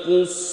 فلنقصن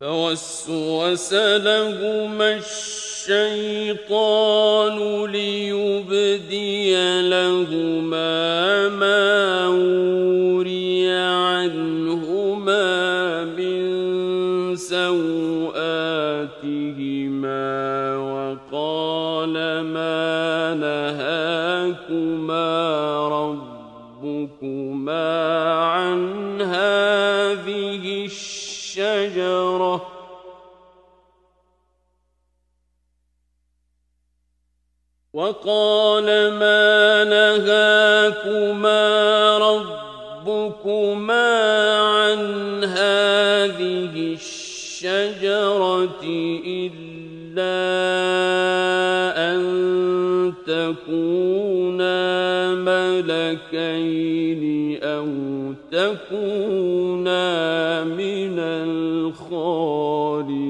فوسوس لهما الشيطان ليبدي لهما ما وري عنهما من سوآتهما وقال ما نهاكما وقال ما نهاكما ربكما عن هذه الشجرة إلا أن تكونا ملكين أو تكونا من الخالدين.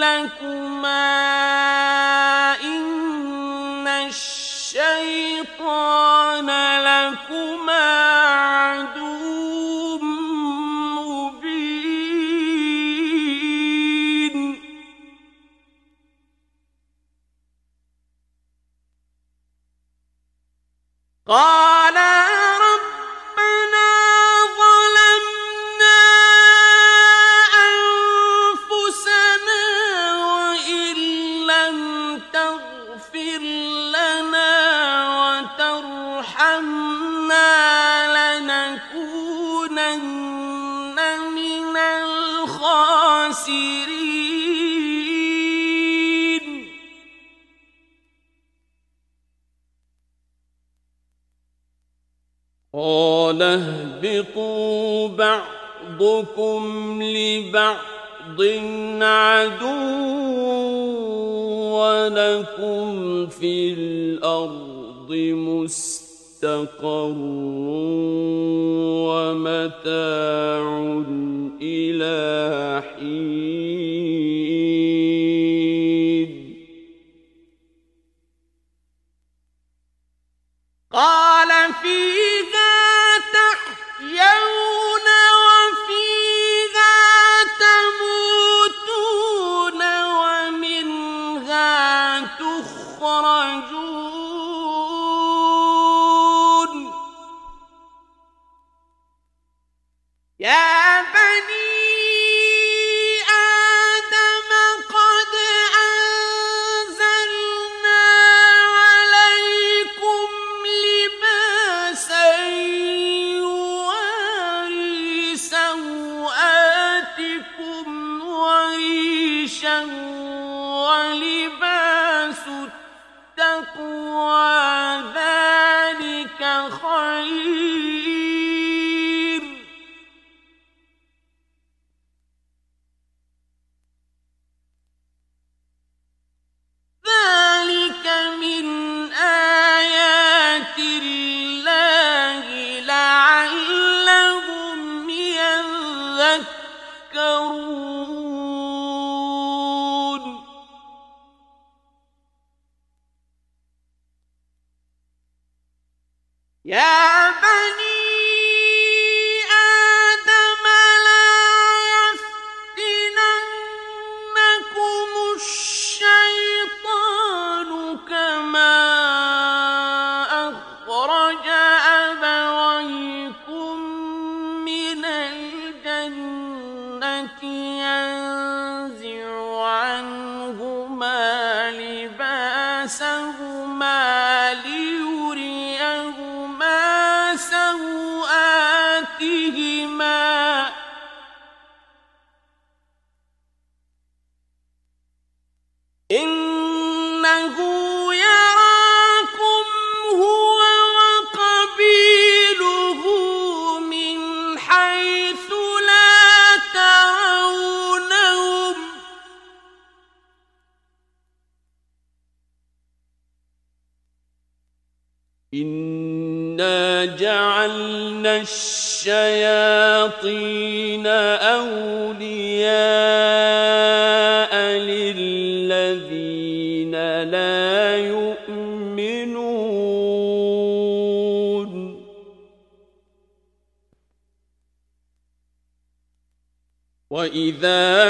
لكما إن الشيطان لكما عدو مبين. قالا قال اهبطوا بعضكم لبعض عدو ولكم في الأرض مستقر ومتاع إلى حين. قال فيها وإذا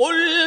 قل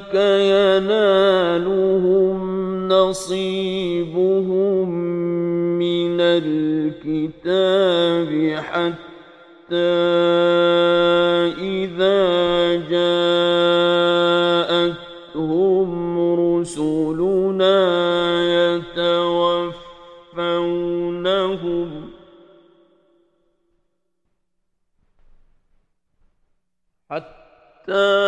أولئك ينالهم نصيبهم من الكتاب حتى إذا جاءتهم رسلنا يتوفونهم. حتى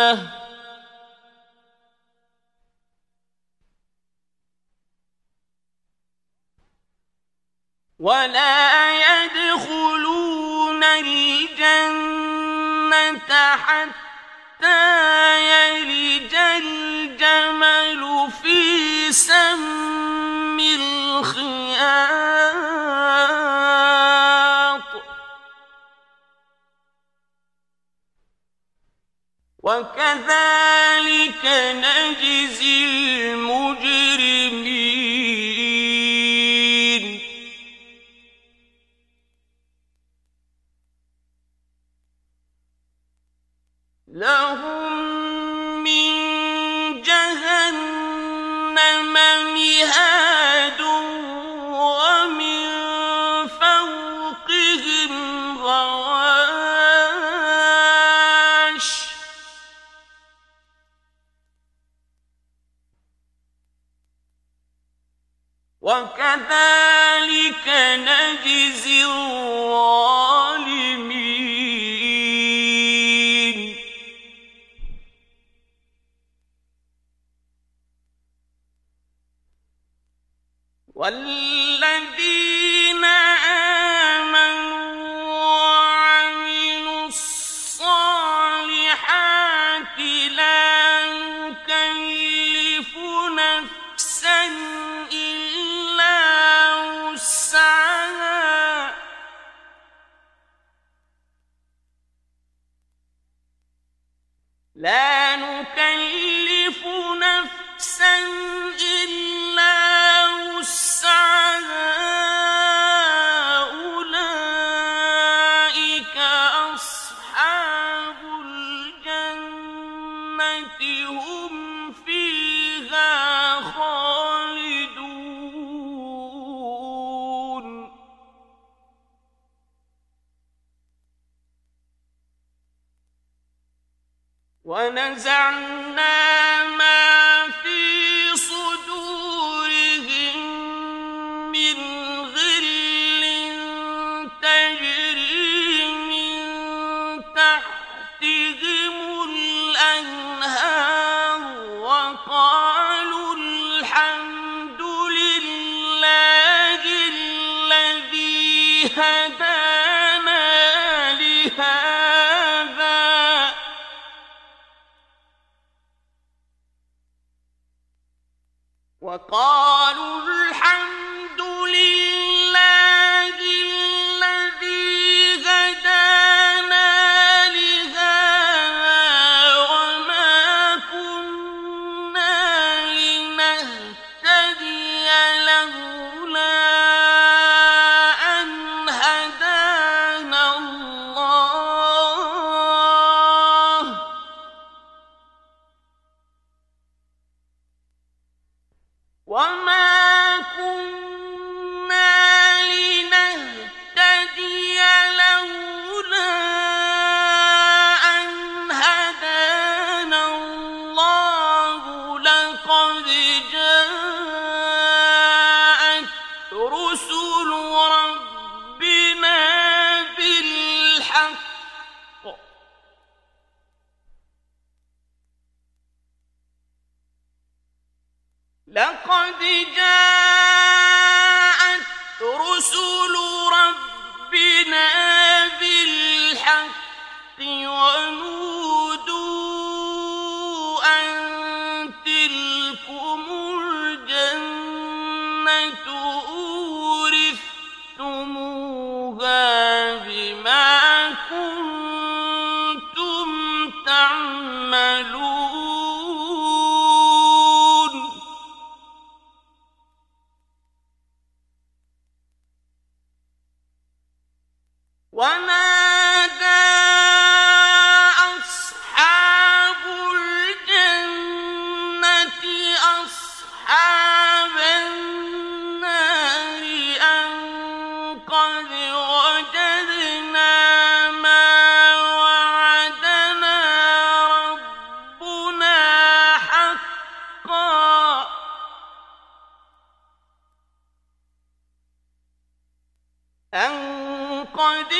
الجنة. ولا يدخلون الجنة حتى يلج الجمل في سم الخيام. وكذلك نجزي المجرمين. لهم وكذلك نجزي الظالمين. والذين آمنوا وقالوا الحمد أن قد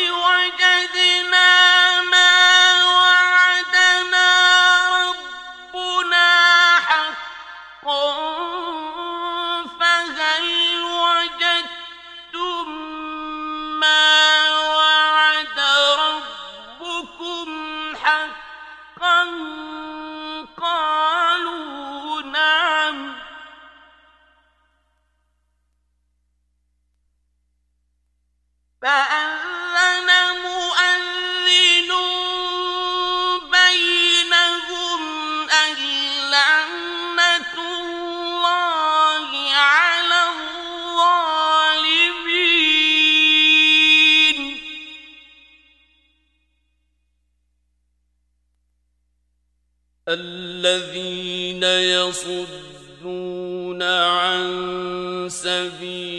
يصدون عن سبيل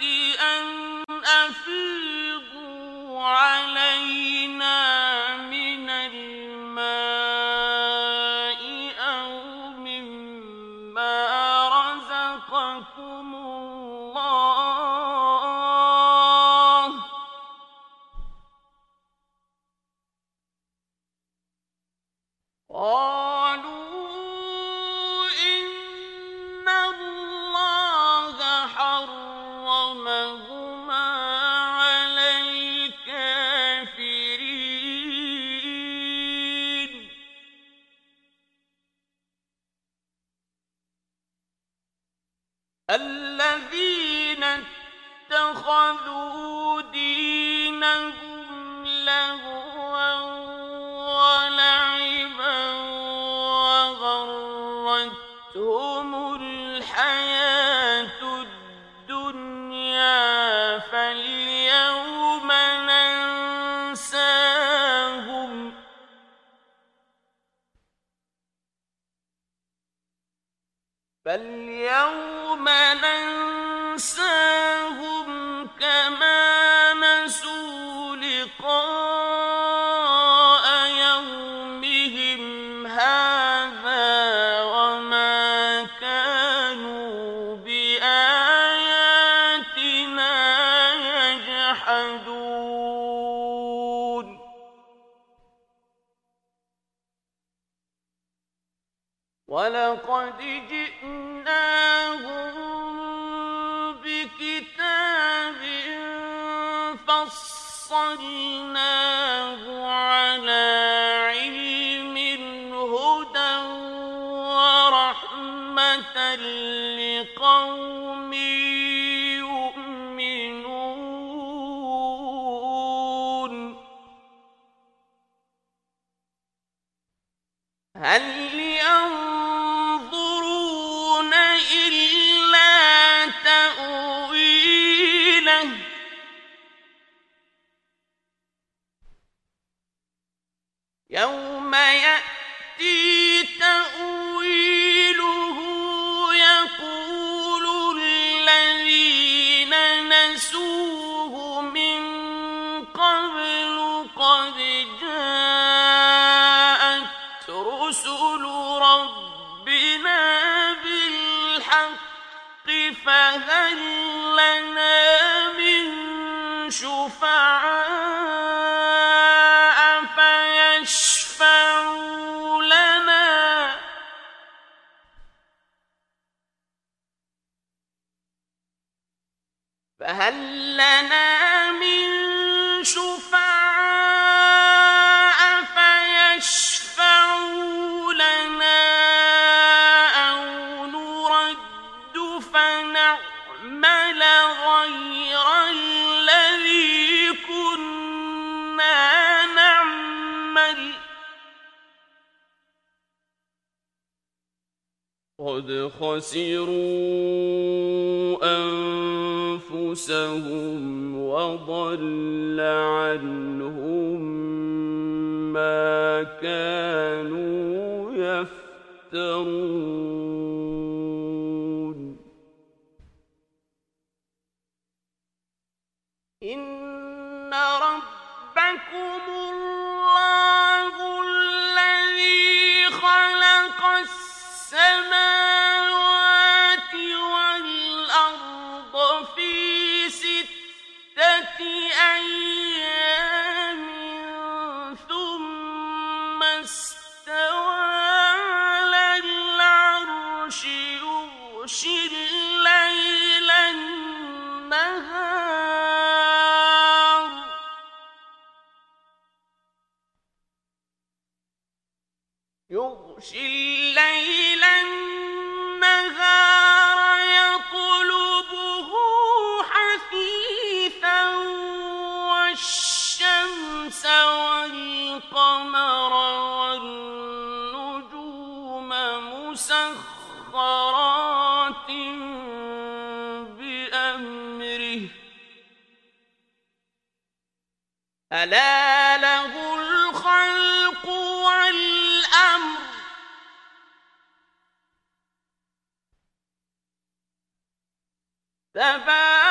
يوم تبارك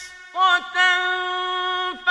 من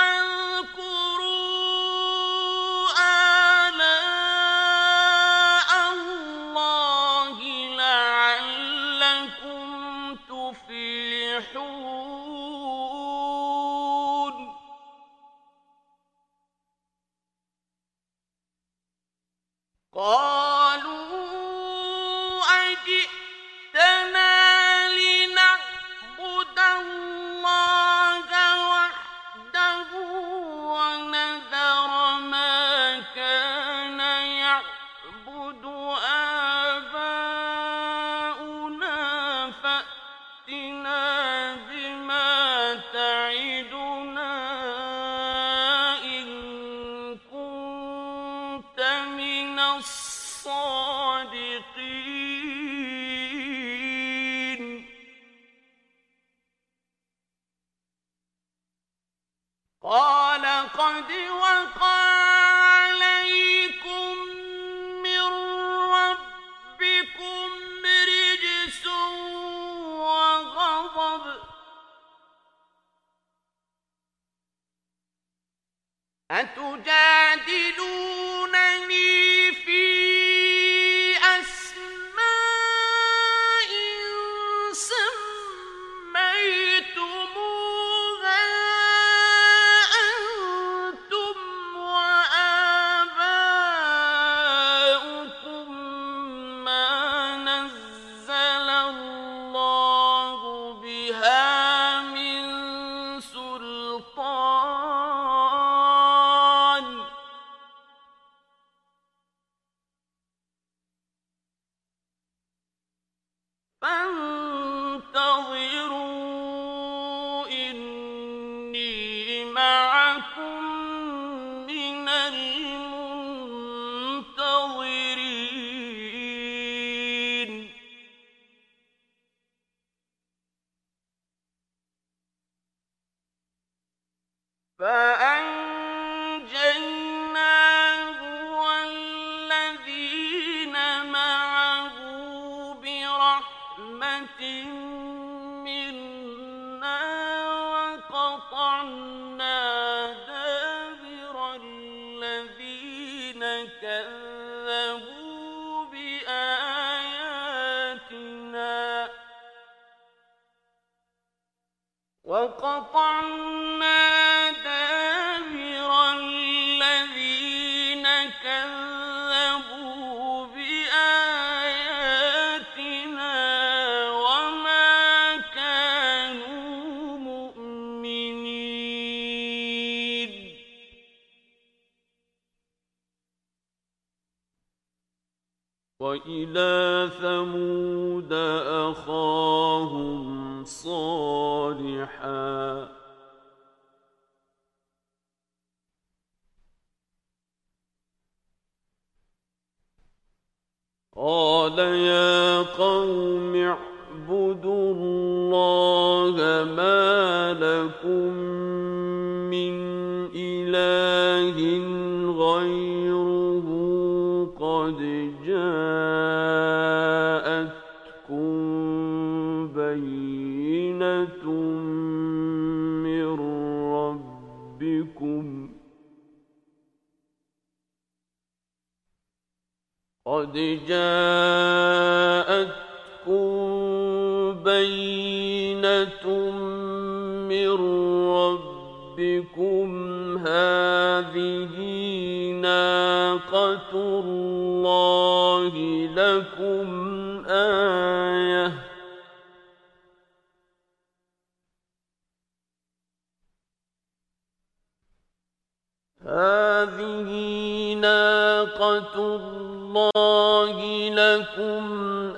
ناقة الله لكم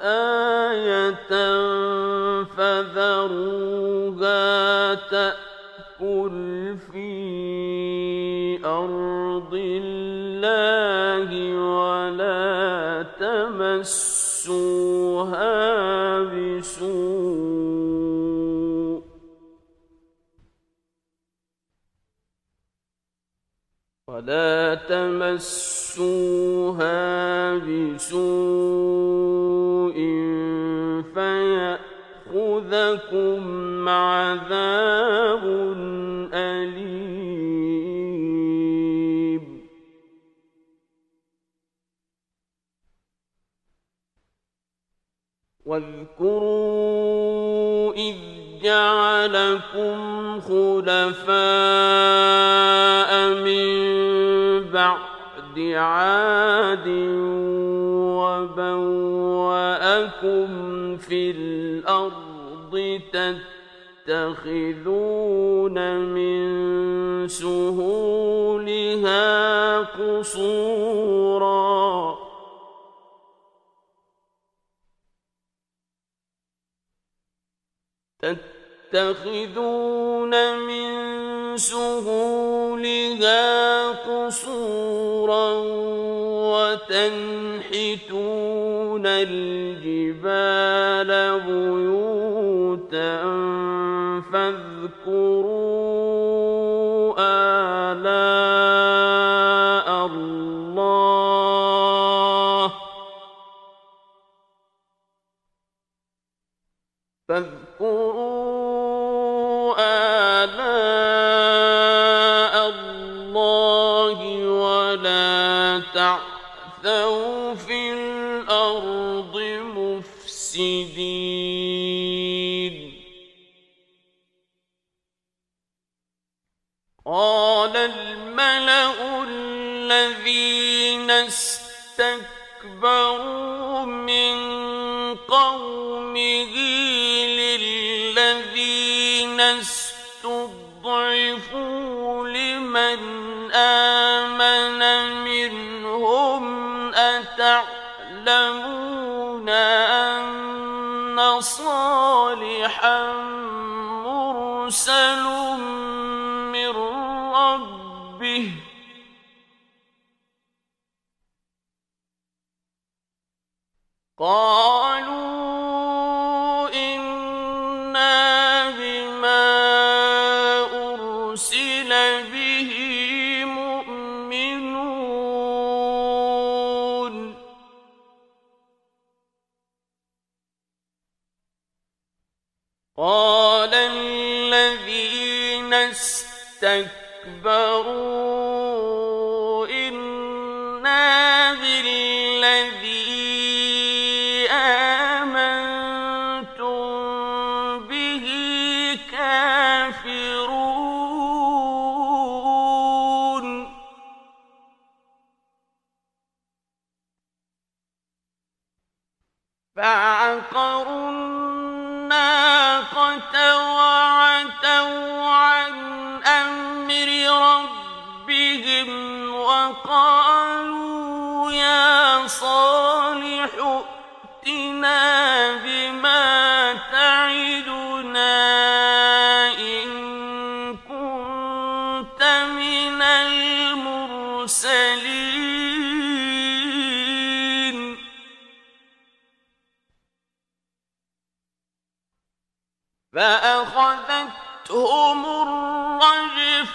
آية فذروها تأكل في أرض الله ولا تمسوها ولا تمسوها بسوء فيأخذكم عذاب أليم. واذكروا إذ جعلكم خلفاء من بعد عاد وبوأكم في الأرض تتخذون من سهولها قصورا. تتخذون من سهولها قصورا وتنحتون الجبال استكبروا من قومه للذين استضعفوا لمن آمن منهم أتعلمون أن صالحا مرسل قالوا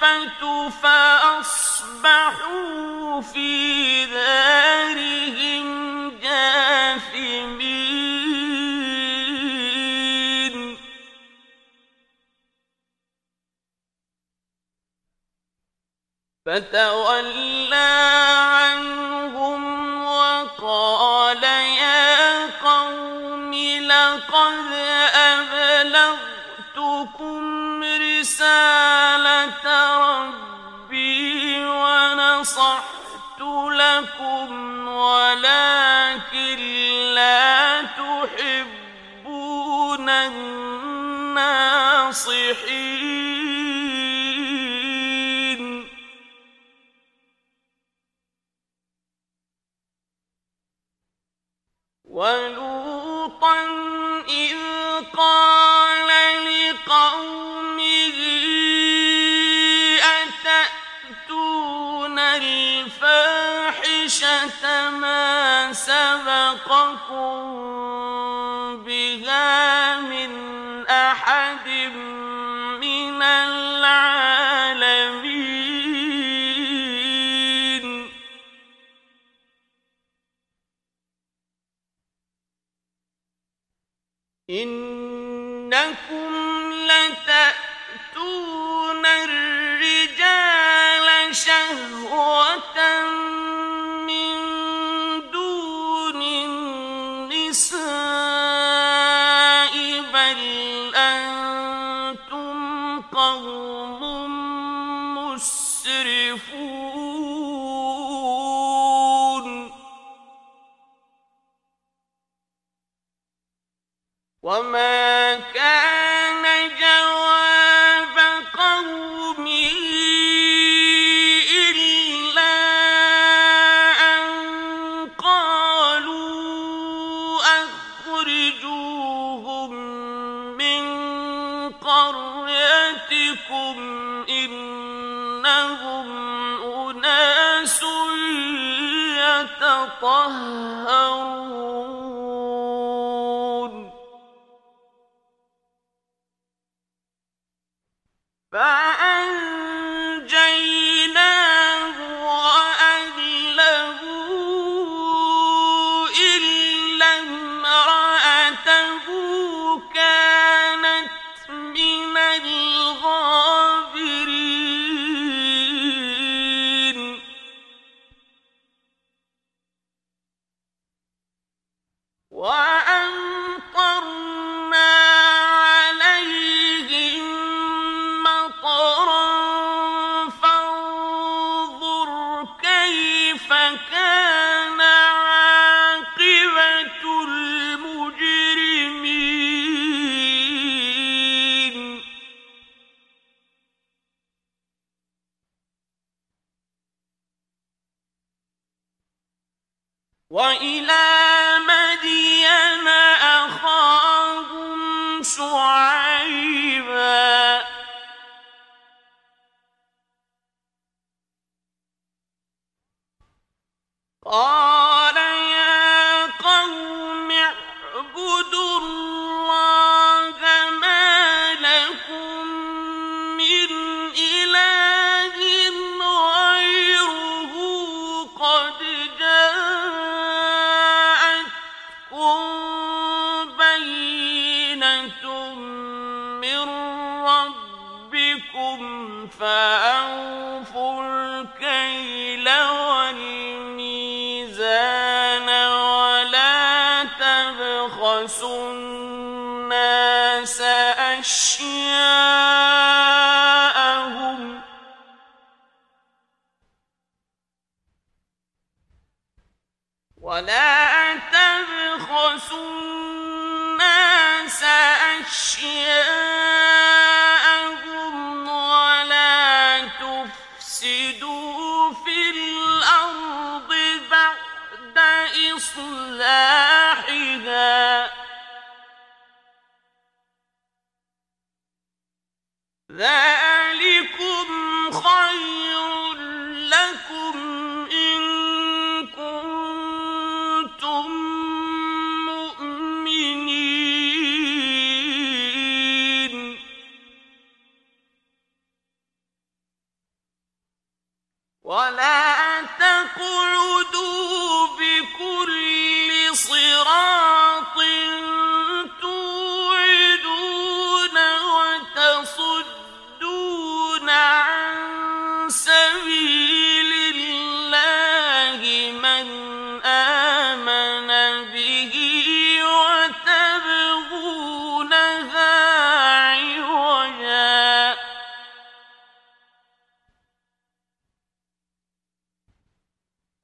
الطائفة فأصبحوا في دارهم جاثمين. فتولى عنهم وقال يا قوم لقد أبلغتكم رسالة ربي ونصحت لكم ولكن لا تحبون الناصحين. أراكم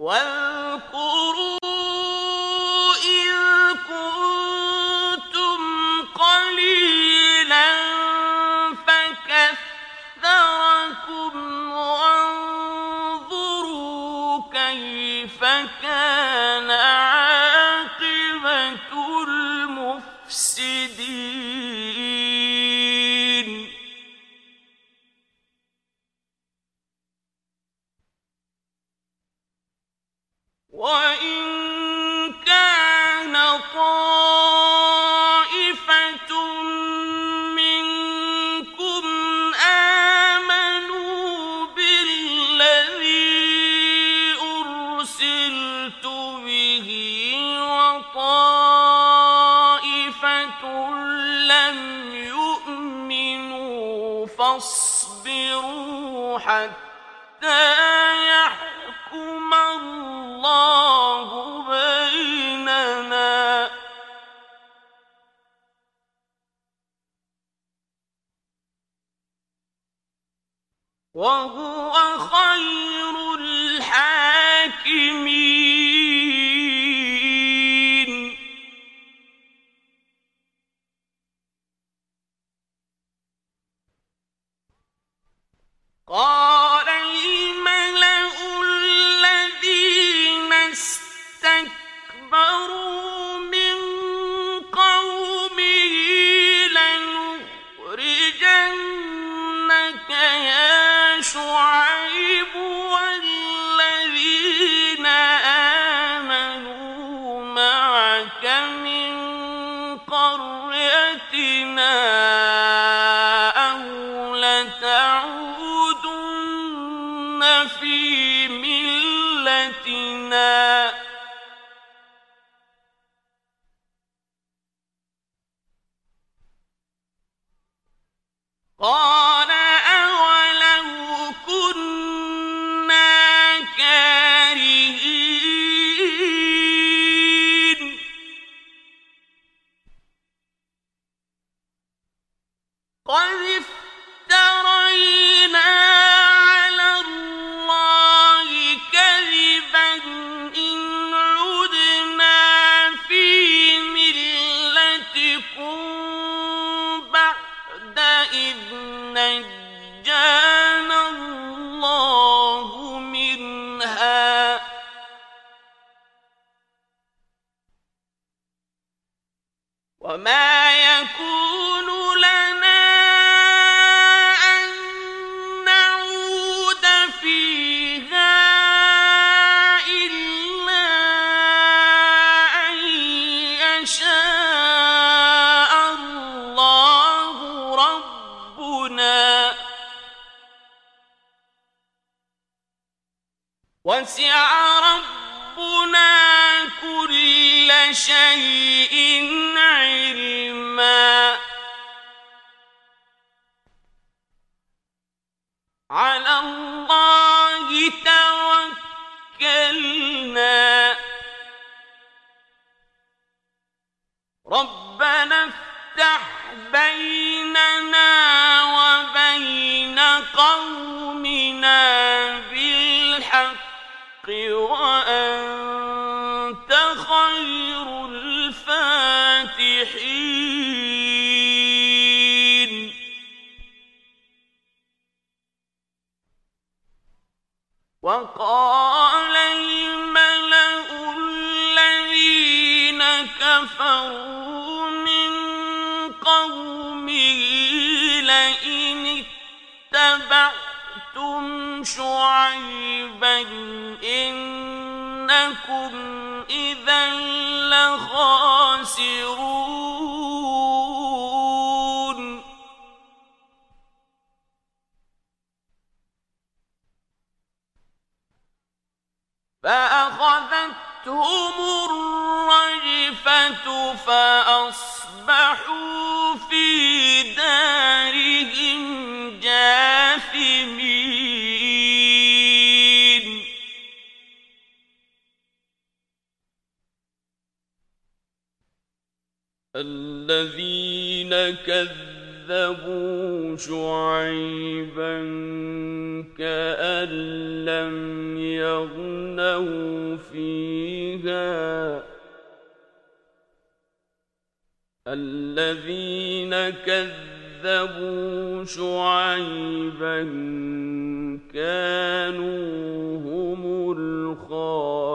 واذكروا الذين كذبوا شعيبا كأن لم يغنوا فيها. الذين كذبوا شعيبا كانوا هم الخاسرين.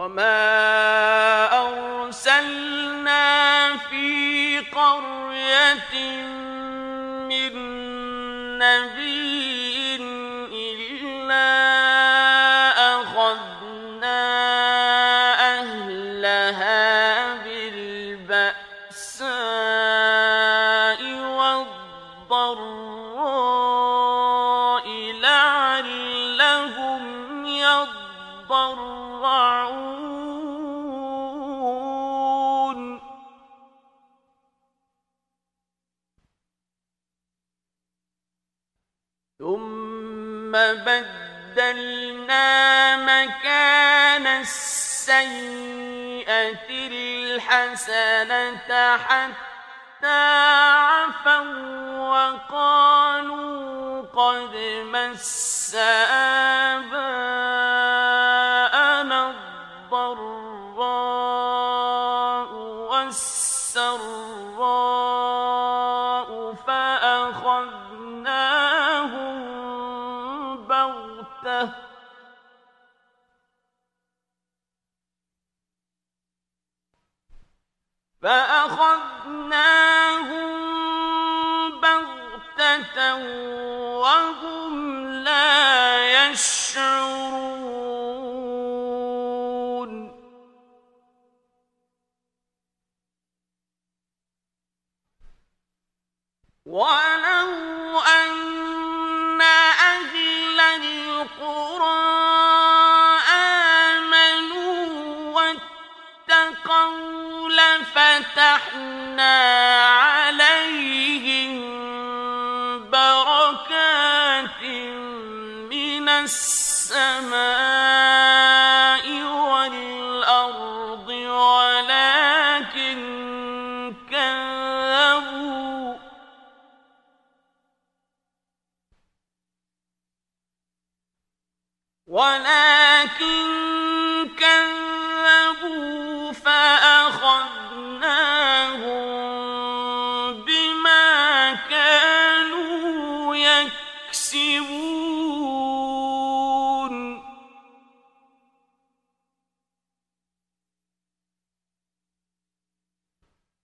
وما أرسلنا في قرية من نبي السيئة الحسنة حتى عفوا وقالوا قد مس آباءنا فأخذناهم بغتة وهم لا يشعرون. ولو أن أهل القرى لفتحنا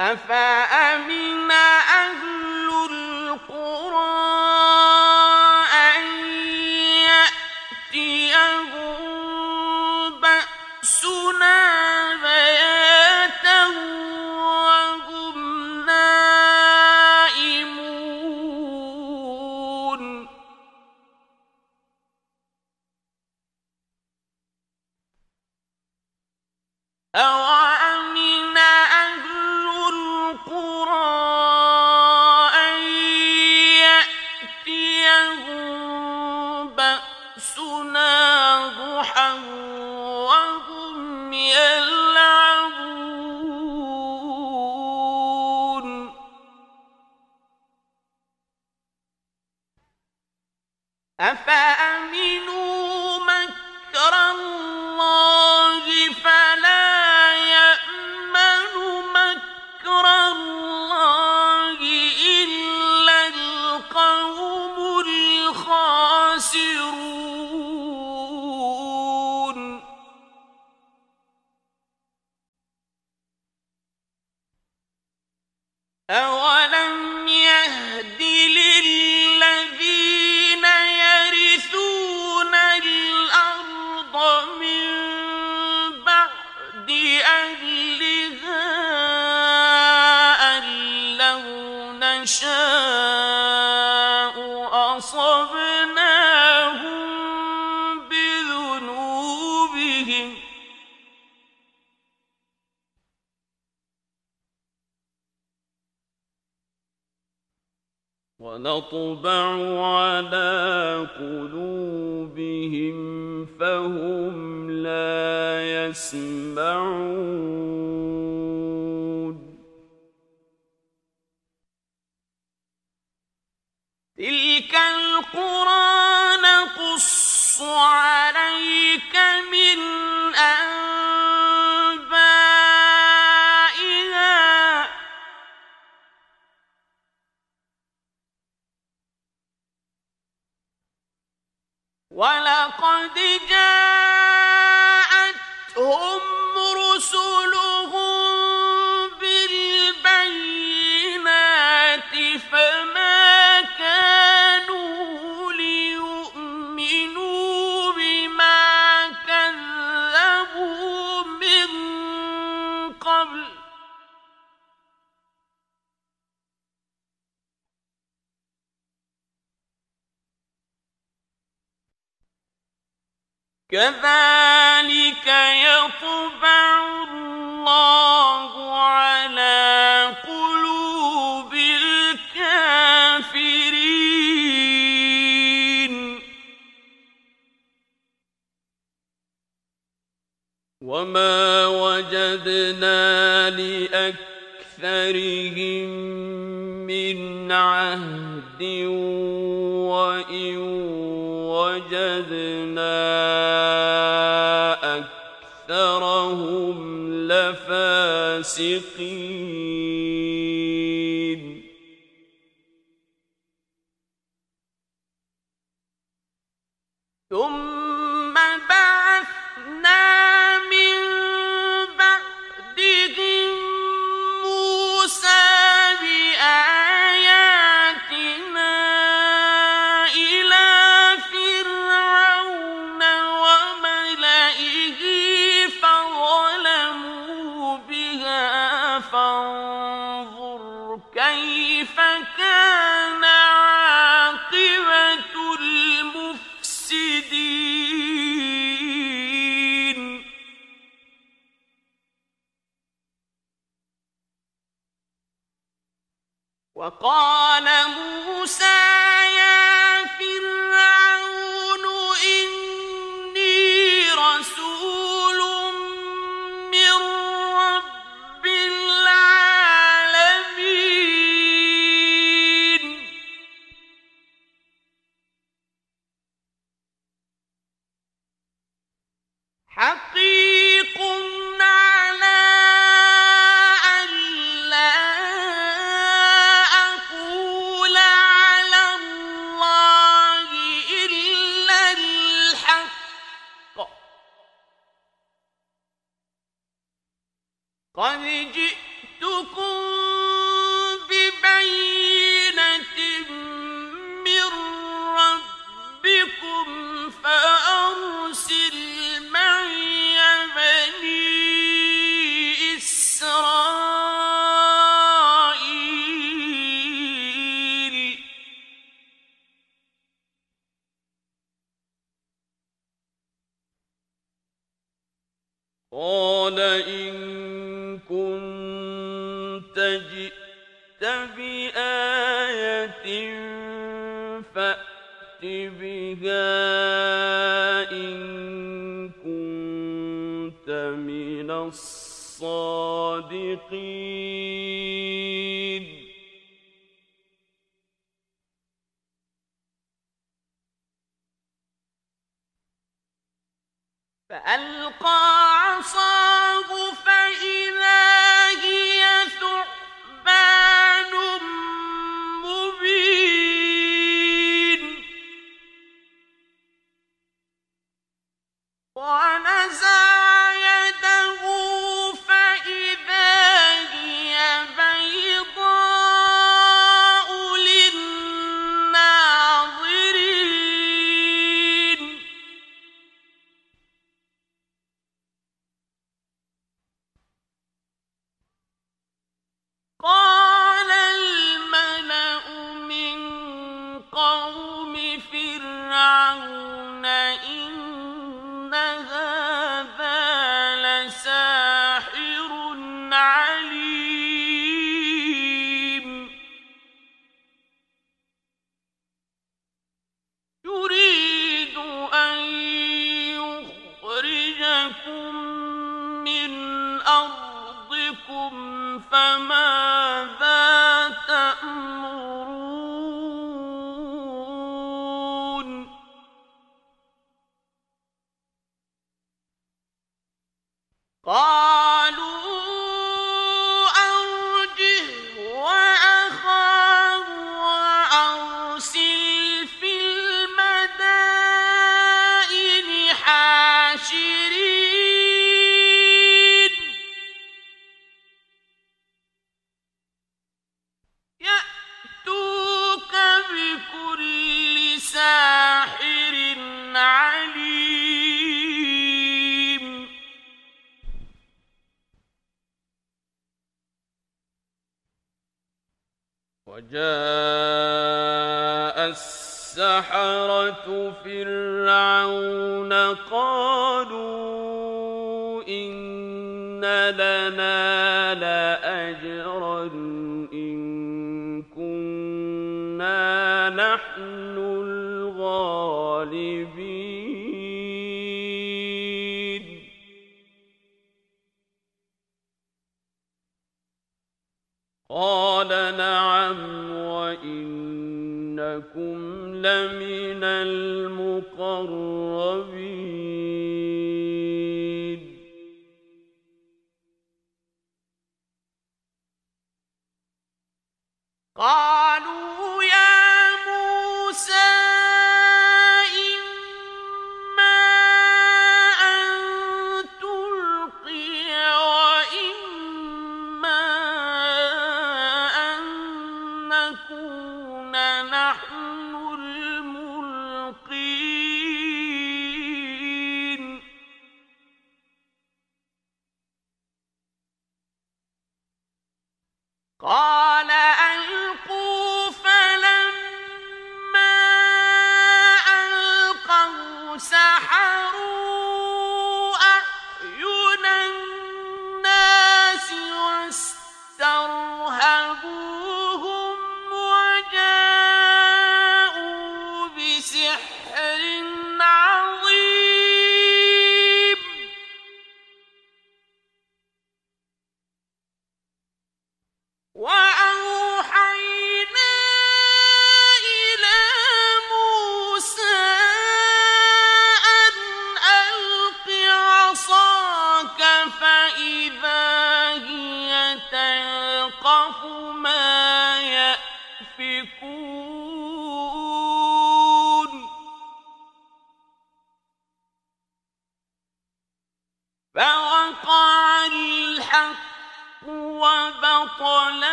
أفأمن أو ونطبع على قلوبهم فهم لا يسمعون. تلك القرى نقص عليك من ولقد جاءتهم رسلهم كذلك يطبع الله على قلوب الكافرين. وما وجدنا لأكثرهم من عهد وإن وجدنا لفاسقين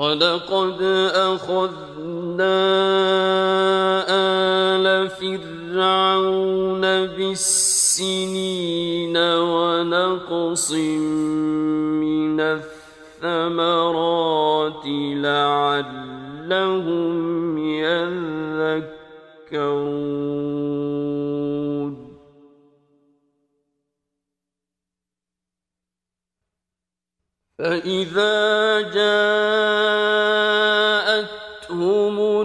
ولقد أخذنا آل فرعون بالسنين ونقص من الثمرات لعلهم يذكرون فإذا جاءتهم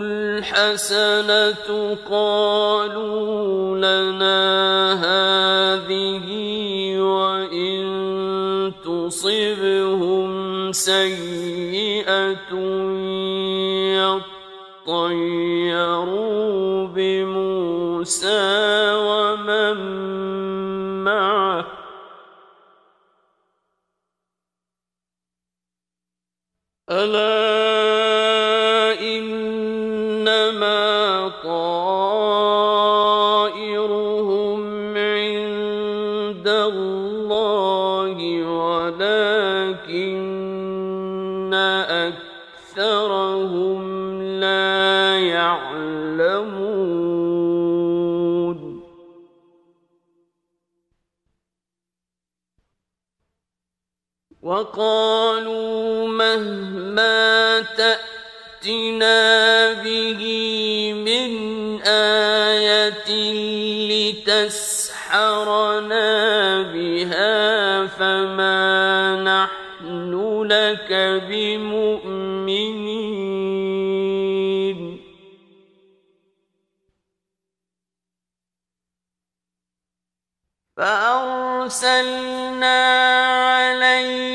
الحسنة قالوا لنا هذه وإن تصبهم سيئة يطيروا بموسى ألا إنما طائرهم عند الله ولكن أكثرهم لا يعلمون. وقالوا تأتنا به من آية لتسحرنا بها فما نحن لك بمؤمنين فأرسلنا عليهم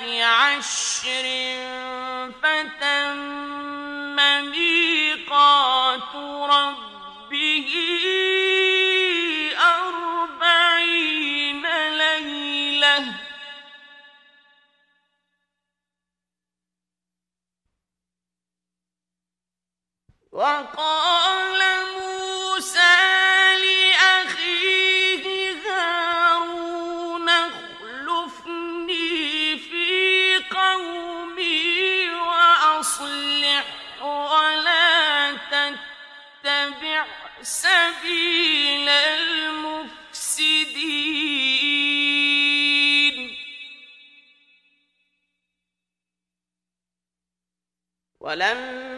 بعشر فتم ميقات ربه أربعين ليلة. وقال ولما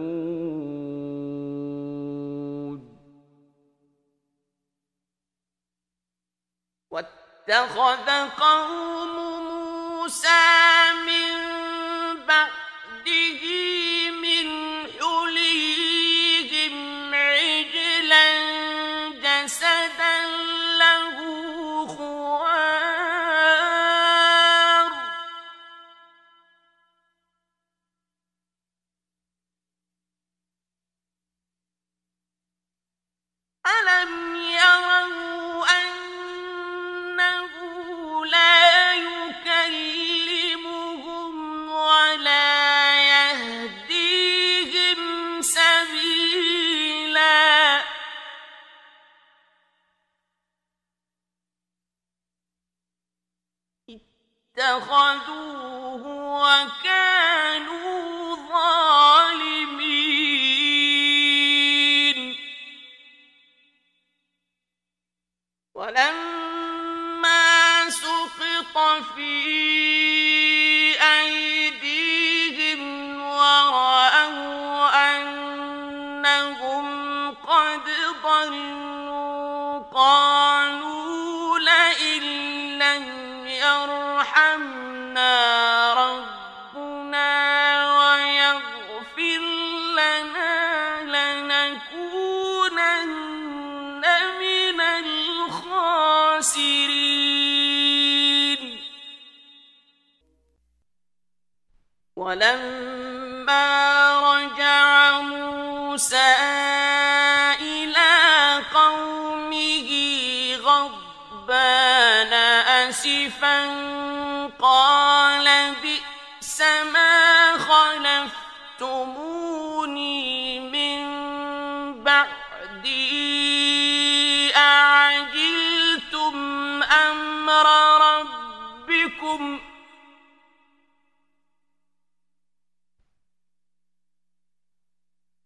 واتخذ قوم موسى من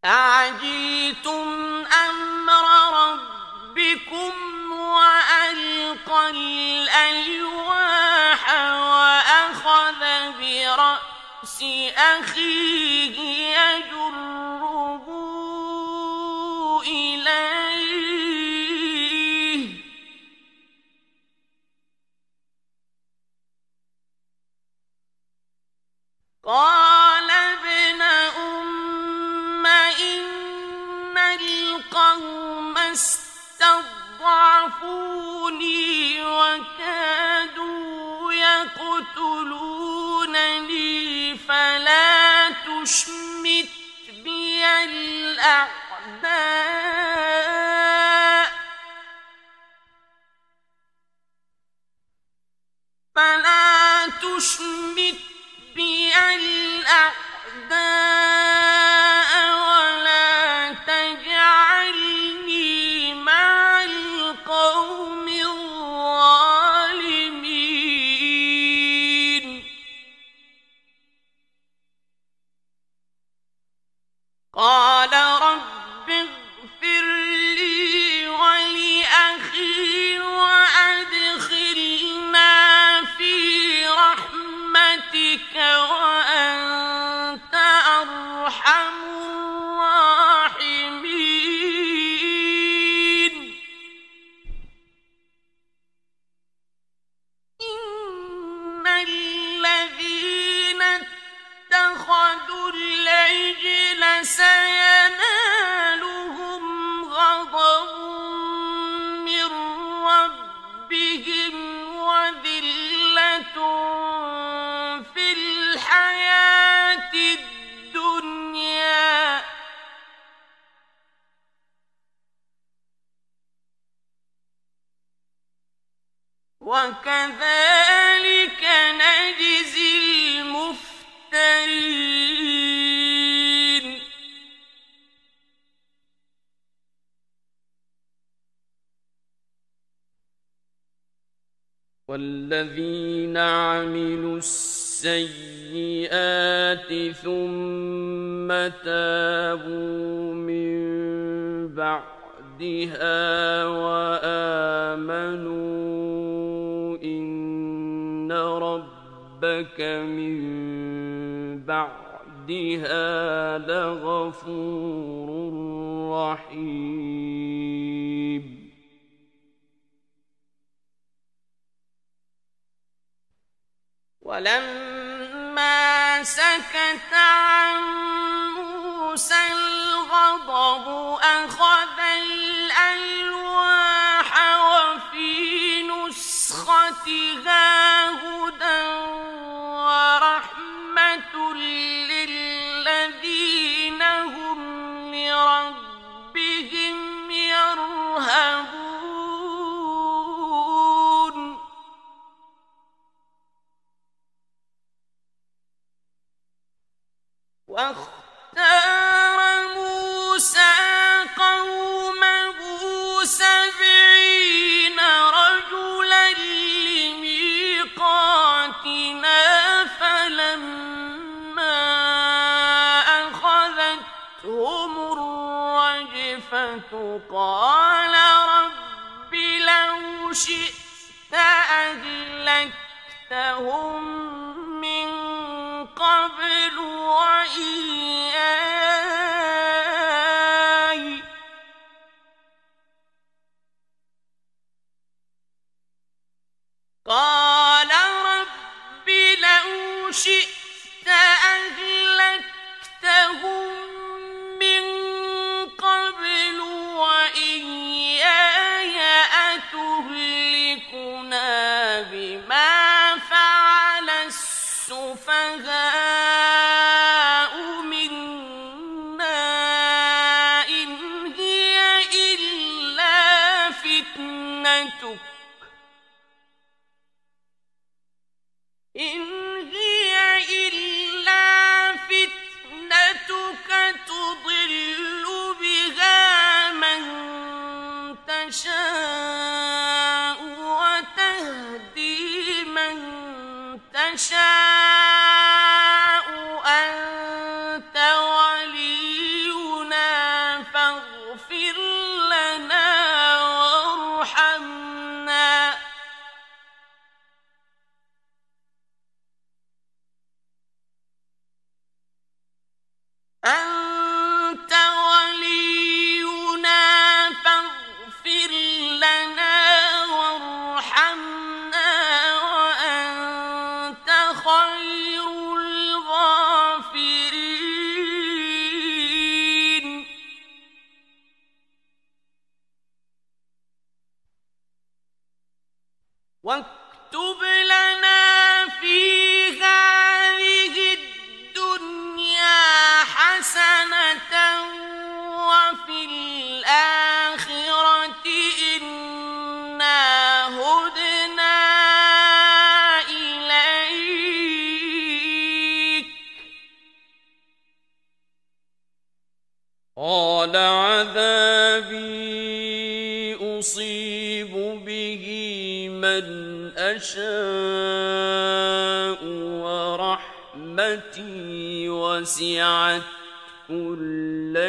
أعجلتم أمر ربكم وألقى الألواح وأخذ برأس أخيه يجره إليه. قال فلا تشمت بي الأعداء. فلا تشمت بي الأعداء.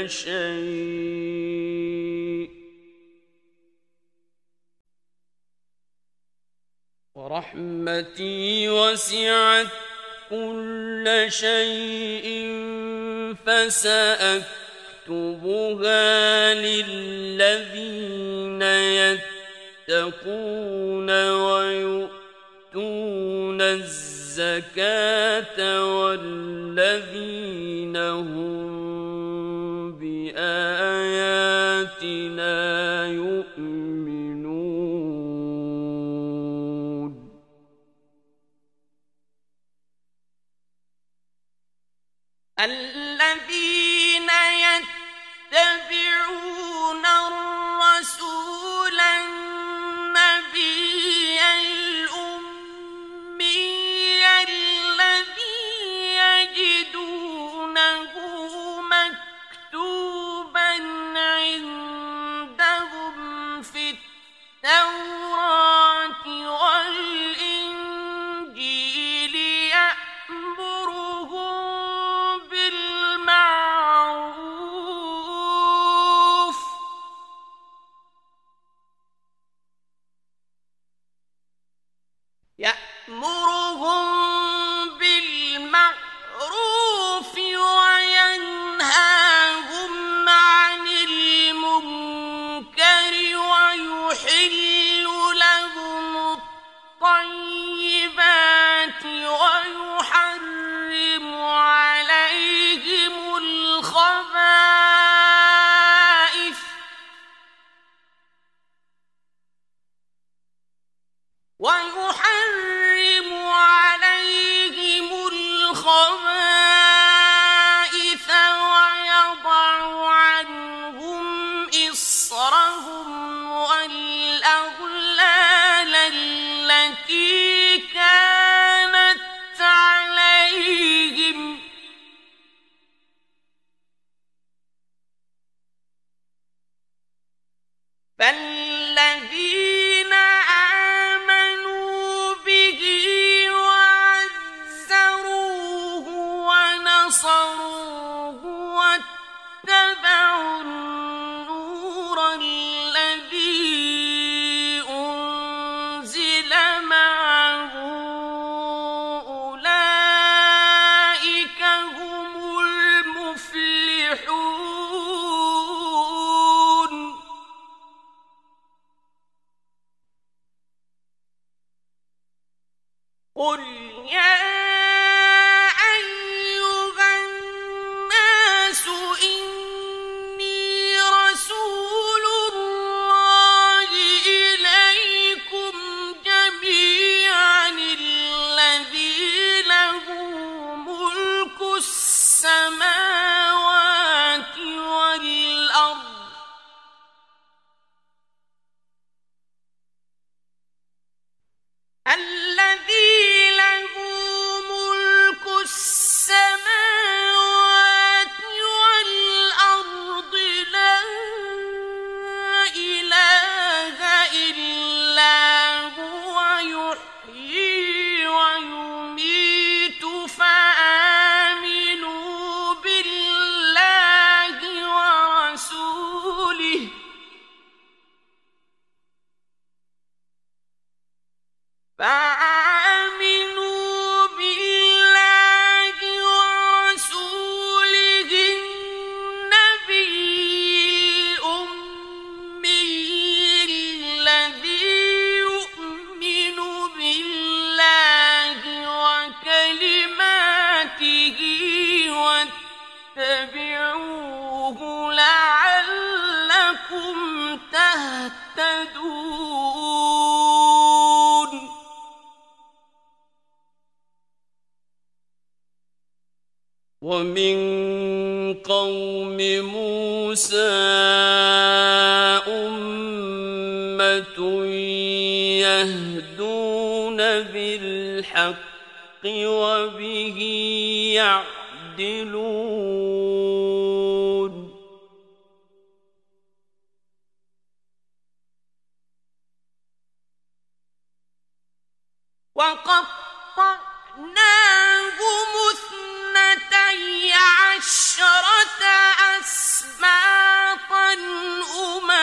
شيء. ورحمتي وسعت كل شيء فسأكتبها للذين يتقون ويؤتون الزكاة والذين هم عشرة أسباطا أمما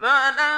فلما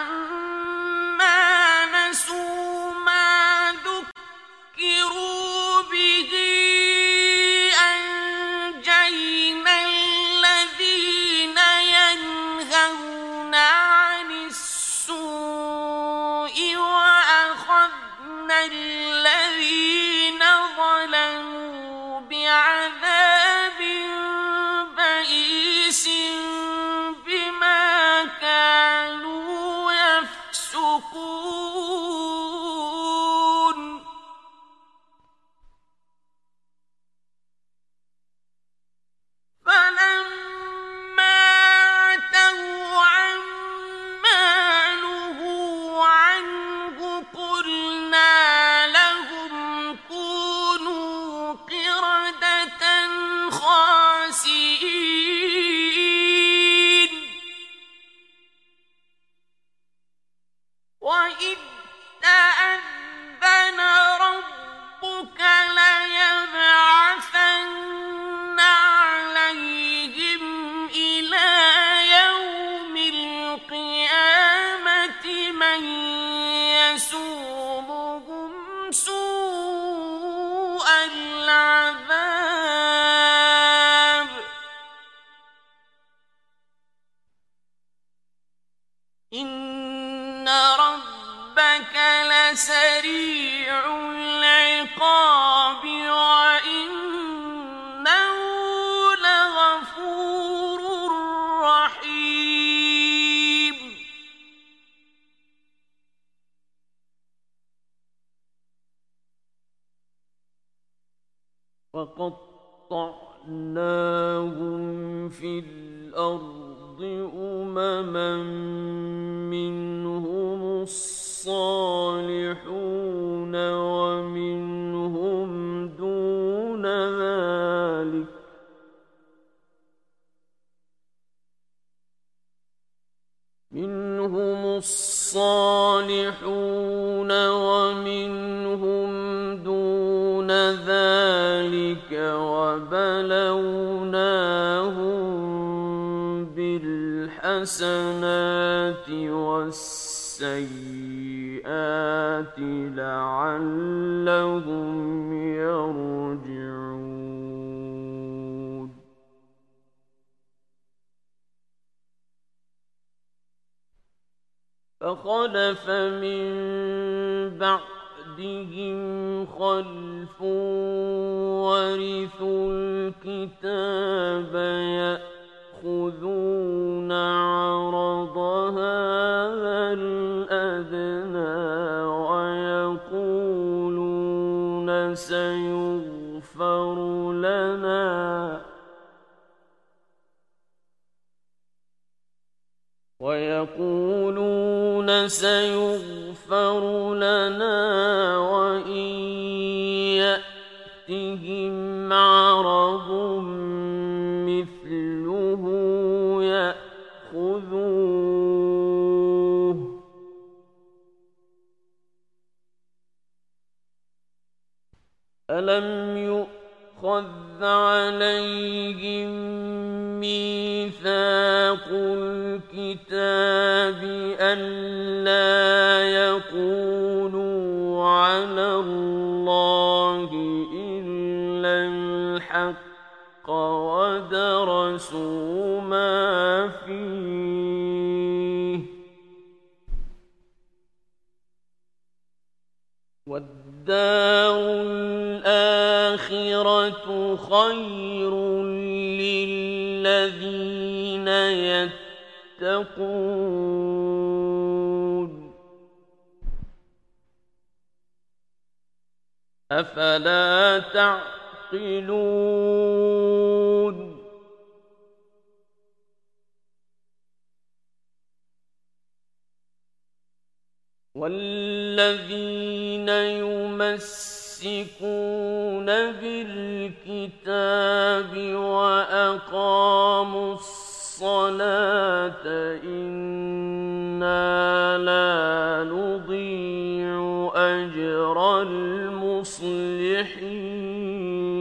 مستقيم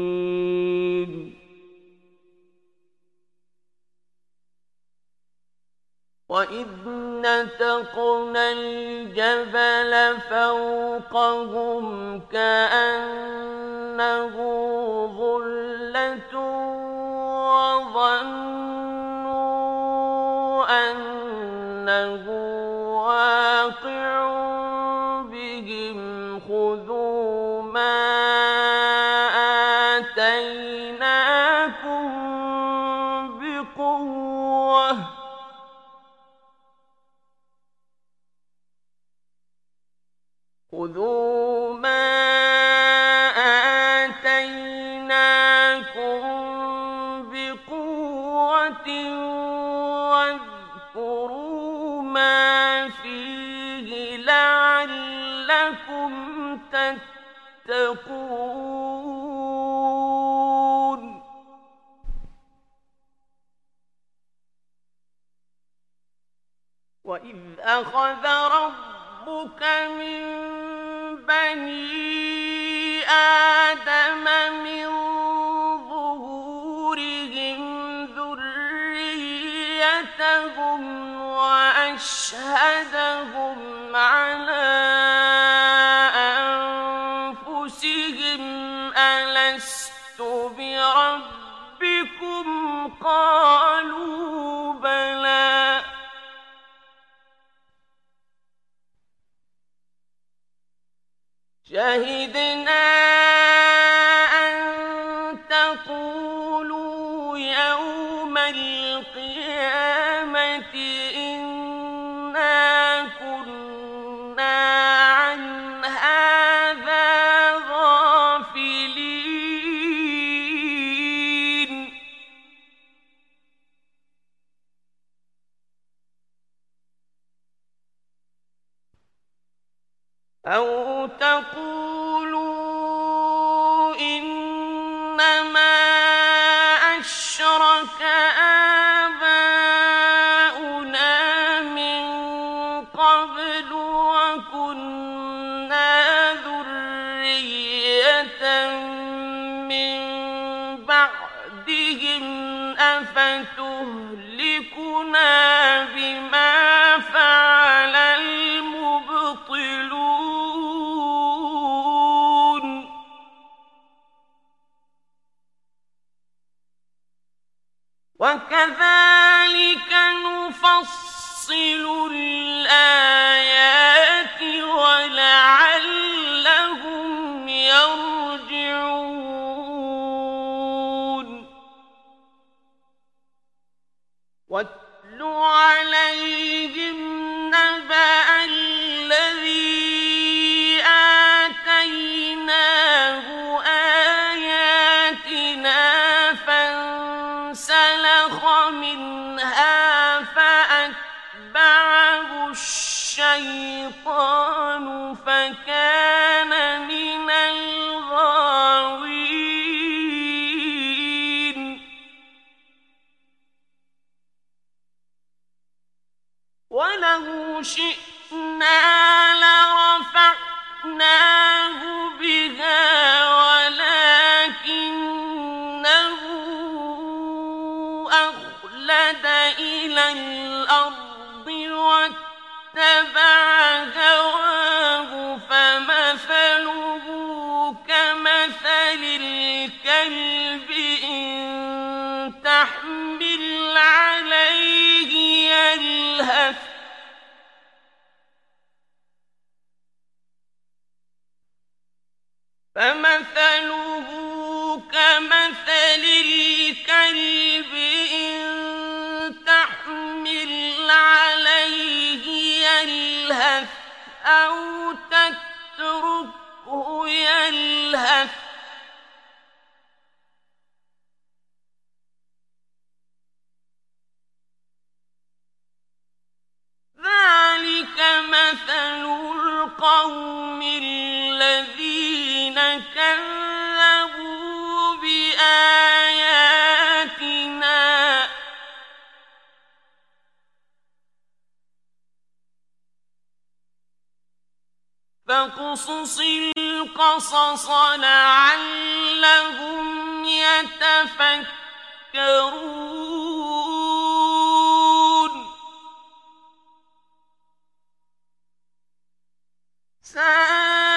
وإذ نتقنا الجبل فوقهم كأنه أخذ ربك من بني آدم شهدنا وكذلك نفصل الآيات ولعلهم فمثله كمثل الكلب إن تحمل عليه يلهث أو تتركه يلهث ذلك مثل القوم الذين كذبوا بآياتنا. القصص لعلهم يتفكرون. 三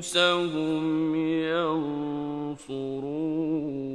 أنفسهم ينصرون.